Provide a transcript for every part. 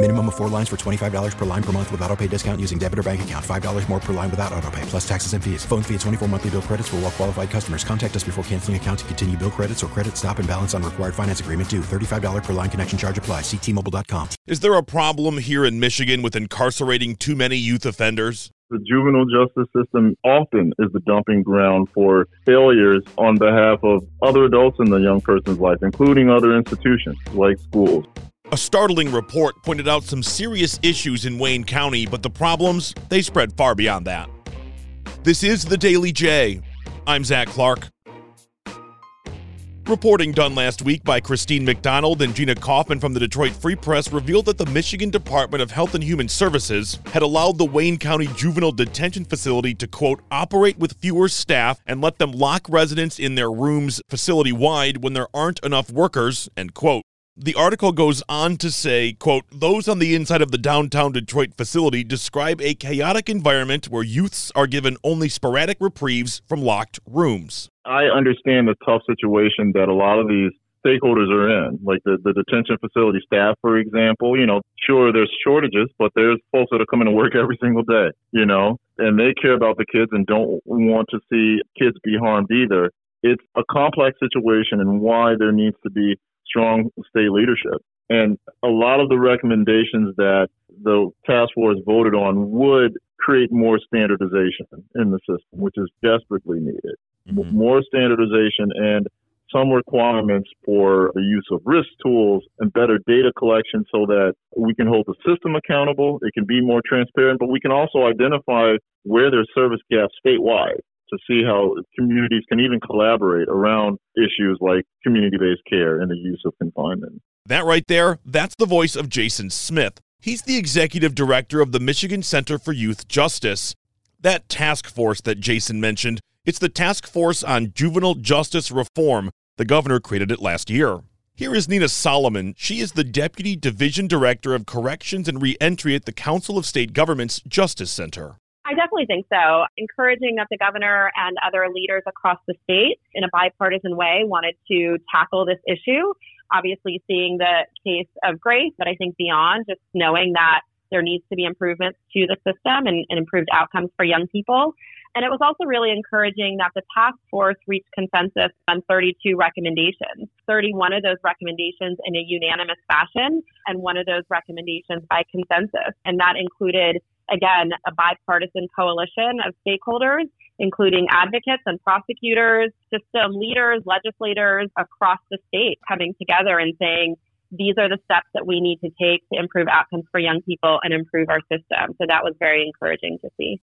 Minimum of four lines for $25 per line per month with auto pay discount using debit or bank account. $5 more per line without auto pay, plus taxes and fees. Phone fee at 24 monthly bill credits for all well qualified customers. Contact us before canceling account to continue bill credits or credit stop and balance on required finance agreement due. $35 per line connection charge apply. Ctmobile.com. Is there a problem here in Michigan with incarcerating too many youth offenders? The juvenile justice system often is the dumping ground for failures on behalf of other adults in the young person's life, including other institutions like schools. A startling report pointed out some serious issues in Wayne County, but the problems, they spread far beyond that. This is the Daily J. I'm Zach Clark. Reporting done last week by Christine McDonald and Gina Kaufman from the Detroit Free Press revealed that the Michigan Department of Health and Human Services had allowed the Wayne County Juvenile Detention Facility to, quote, operate with fewer staff and let them lock residents in their rooms facility wide when there aren't enough workers, end quote. The article goes on to say, quote, those on the inside of the downtown Detroit facility describe a chaotic environment where youths are given only sporadic reprieves from locked rooms. I understand the tough situation that a lot of these stakeholders are in, like the, the detention facility staff, for example. You know, sure, there's shortages, but there's folks that are coming to work every single day, you know, and they care about the kids and don't want to see kids be harmed either. It's a complex situation and why there needs to be strong state leadership. And a lot of the recommendations that the task force voted on would create more standardization in the system, which is desperately needed. Mm-hmm. More standardization and some requirements for the use of risk tools and better data collection so that we can hold the system accountable. It can be more transparent, but we can also identify where there's service gaps statewide to see how communities can even collaborate around issues like community based care and the use of confinement. That right there, that's the voice of Jason Smith. He's the executive director of the Michigan Center for Youth Justice. That task force that Jason mentioned, it's the Task Force on Juvenile Justice Reform. The governor created it last year. Here is Nina Solomon. She is the Deputy Division Director of Corrections and Reentry at the Council of State Governments Justice Center. I definitely think so. Encouraging that the governor and other leaders across the state in a bipartisan way wanted to tackle this issue. Obviously, seeing the case of Grace, but I think beyond just knowing that there needs to be improvements to the system and, and improved outcomes for young people. And it was also really encouraging that the task force reached consensus on 32 recommendations, 31 of those recommendations in a unanimous fashion, and one of those recommendations by consensus. And that included again, a bipartisan coalition of stakeholders, including advocates and prosecutors, system leaders, legislators across the state coming together and saying, these are the steps that we need to take to improve outcomes for young people and improve our system. So that was very encouraging to see.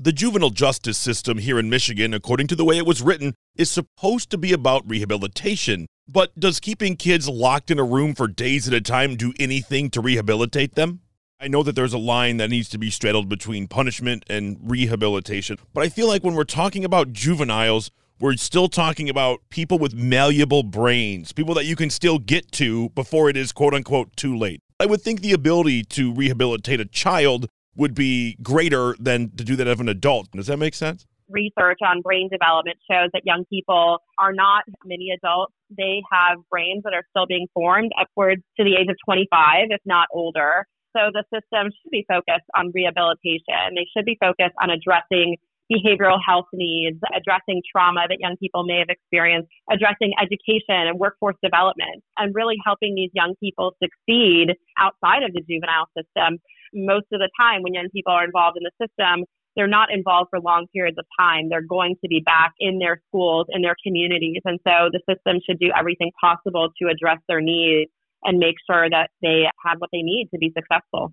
The juvenile justice system here in Michigan, according to the way it was written, is supposed to be about rehabilitation. But does keeping kids locked in a room for days at a time do anything to rehabilitate them? I know that there's a line that needs to be straddled between punishment and rehabilitation, but I feel like when we're talking about juveniles, we're still talking about people with malleable brains, people that you can still get to before it is quote unquote too late. I would think the ability to rehabilitate a child would be greater than to do that of an adult. Does that make sense? Research on brain development shows that young people are not many adults. They have brains that are still being formed upwards to the age of 25, if not older. So the system should be focused on rehabilitation. They should be focused on addressing behavioral health needs, addressing trauma that young people may have experienced, addressing education and workforce development, and really helping these young people succeed outside of the juvenile system. Most of the time, when young people are involved in the system, they're not involved for long periods of time, they're going to be back in their schools, in their communities. And so the system should do everything possible to address their needs and make sure that they have what they need to be successful.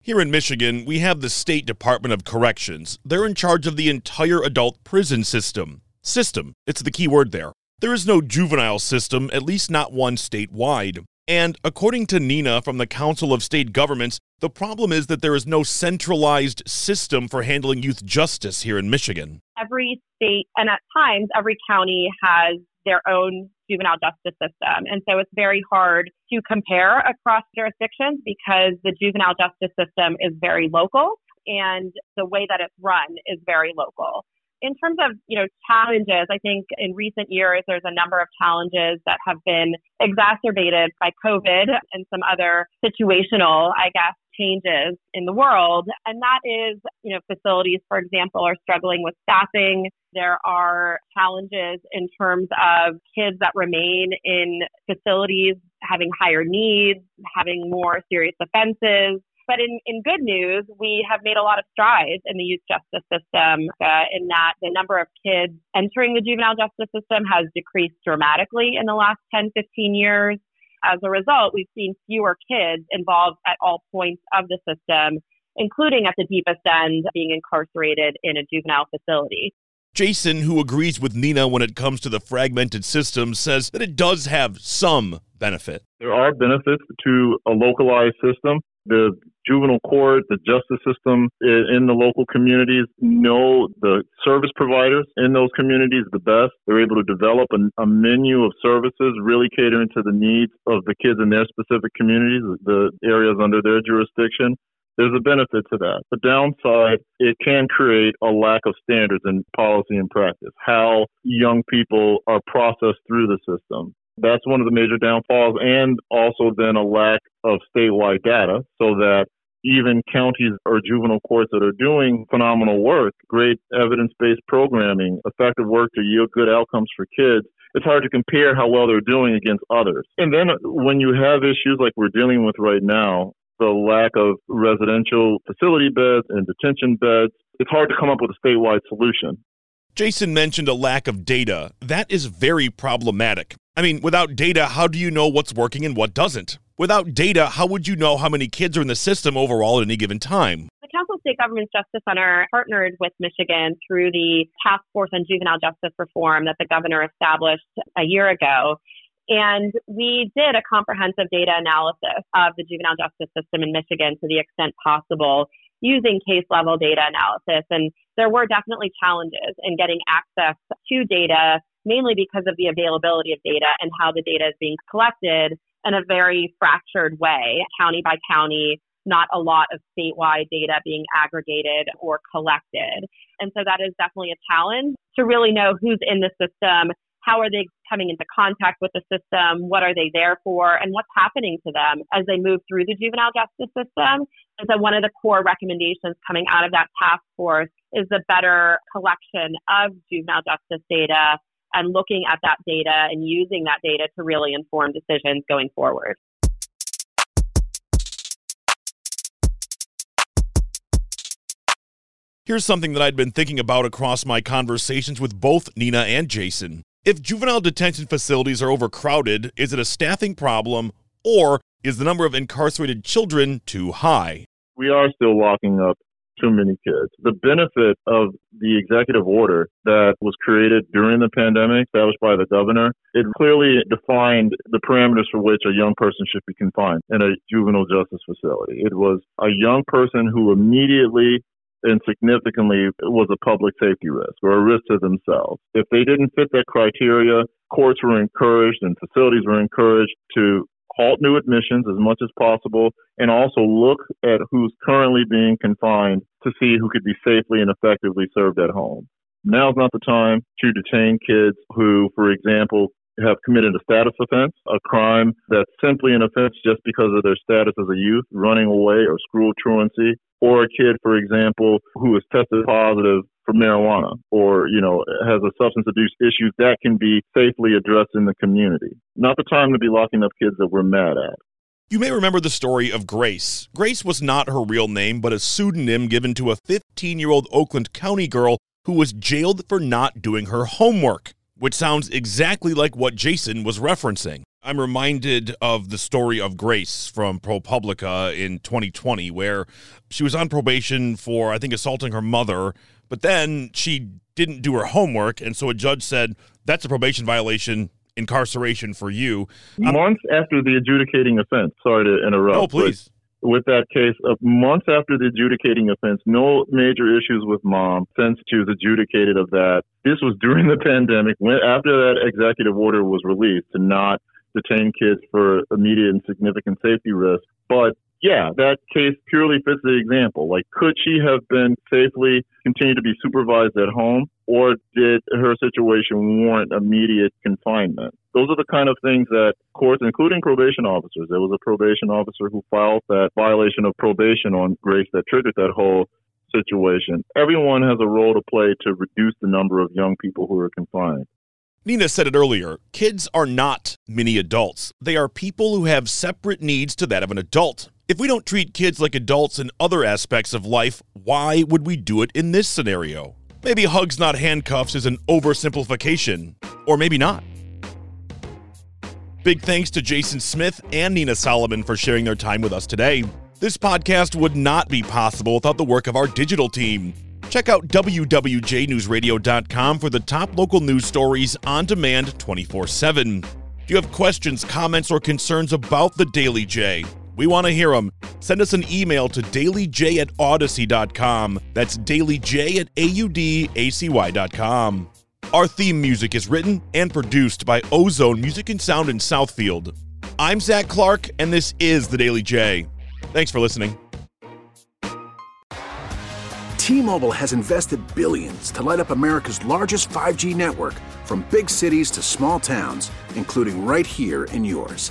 Here in Michigan, we have the State Department of Corrections. They're in charge of the entire adult prison system. System, it's the key word there. There is no juvenile system, at least not one statewide. And according to Nina from the Council of State Governments, the problem is that there is no centralized system for handling youth justice here in Michigan. Every state, and at times, every county has their own juvenile justice system. And so it's very hard to compare across jurisdictions because the juvenile justice system is very local and the way that it's run is very local. In terms of, you know, challenges, I think in recent years there's a number of challenges that have been exacerbated by COVID and some other situational, I guess, changes in the world. And that is, you know, facilities, for example, are struggling with staffing. There are challenges in terms of kids that remain in facilities having higher needs, having more serious offenses. But in, in good news, we have made a lot of strides in the youth justice system uh, in that the number of kids entering the juvenile justice system has decreased dramatically in the last 10, 15 years as a result, we've seen fewer kids involved at all points of the system, including at the deepest end being incarcerated in a juvenile facility. Jason, who agrees with Nina when it comes to the fragmented system, says that it does have some benefit. There are benefits to a localized system. The juvenile court, the justice system in the local communities know the service providers in those communities the best. They're able to develop a, a, menu of services really catering to the needs of the kids in their specific communities, the areas under their jurisdiction. There's a benefit to that. The downside, it can create a lack of standards in policy and practice, how young people are processed through the system. That's one of the major downfalls, and also then a lack of statewide data so that even counties or juvenile courts that are doing phenomenal work, great evidence based programming, effective work to yield good outcomes for kids, it's hard to compare how well they're doing against others. And then when you have issues like we're dealing with right now, the lack of residential facility beds and detention beds, it's hard to come up with a statewide solution. Jason mentioned a lack of data. That is very problematic. I mean, without data, how do you know what's working and what doesn't? Without data, how would you know how many kids are in the system overall at any given time? The Council of State Governments Justice Center partnered with Michigan through the Task Force on Juvenile Justice Reform that the governor established a year ago. And we did a comprehensive data analysis of the juvenile justice system in Michigan to the extent possible using case level data analysis. And there were definitely challenges in getting access to data, mainly because of the availability of data and how the data is being collected in a very fractured way, county by county, not a lot of statewide data being aggregated or collected. And so that is definitely a challenge to really know who's in the system, how are they coming into contact with the system, what are they there for, and what's happening to them as they move through the juvenile justice system. And so one of the core recommendations coming out of that task force is the better collection of juvenile justice data and looking at that data and using that data to really inform decisions going forward. Here's something that I'd been thinking about across my conversations with both Nina and Jason. If juvenile detention facilities are overcrowded, is it a staffing problem or is the number of incarcerated children too high? We are still locking up too many kids. The benefit of the executive order that was created during the pandemic, established by the governor, it clearly defined the parameters for which a young person should be confined in a juvenile justice facility. It was a young person who immediately and significantly was a public safety risk or a risk to themselves. If they didn't fit that criteria, courts were encouraged and facilities were encouraged to halt new admissions as much as possible, and also look at who's currently being confined to see who could be safely and effectively served at home. Now's not the time to detain kids who, for example, have committed a status offense, a crime that's simply an offense just because of their status as a youth, running away or school truancy, or a kid, for example, who is tested positive for marijuana or, you know, has a substance abuse issue, that can be safely addressed in the community. Not the time to be locking up kids that we're mad at. You may remember the story of Grace. Grace was not her real name, but a pseudonym given to a 15 year old Oakland County girl who was jailed for not doing her homework, which sounds exactly like what Jason was referencing. I'm reminded of the story of Grace from ProPublica in 2020, where she was on probation for, I think, assaulting her mother, but then she didn't do her homework. And so a judge said, that's a probation violation, incarceration for you. Months after the adjudicating offense, sorry to interrupt. Oh, please. With that case, months after the adjudicating offense, no major issues with mom since she was adjudicated of that. This was during the pandemic, when after that executive order was released to not detain kids for immediate and significant safety risk. But yeah, that case purely fits the example. Like, could she have been safely continued to be supervised at home, or did her situation warrant immediate confinement? Those are the kind of things that courts, including probation officers, there was a probation officer who filed that violation of probation on Grace that triggered that whole situation. Everyone has a role to play to reduce the number of young people who are confined. Nina said it earlier kids are not mini adults. They are people who have separate needs to that of an adult. If we don't treat kids like adults in other aspects of life, why would we do it in this scenario? Maybe hugs, not handcuffs, is an oversimplification, or maybe not. Big thanks to Jason Smith and Nina Solomon for sharing their time with us today. This podcast would not be possible without the work of our digital team. Check out WWJNewsRadio.com for the top local news stories on demand 24 7. If you have questions, comments, or concerns about the Daily J, we want to hear them. Send us an email to dailyj at audacy.com. That's dailyj at audacy.com. Our theme music is written and produced by Ozone Music and Sound in Southfield. I'm Zach Clark, and this is the Daily J. Thanks for listening. T-Mobile has invested billions to light up America's largest 5G network from big cities to small towns, including right here in yours.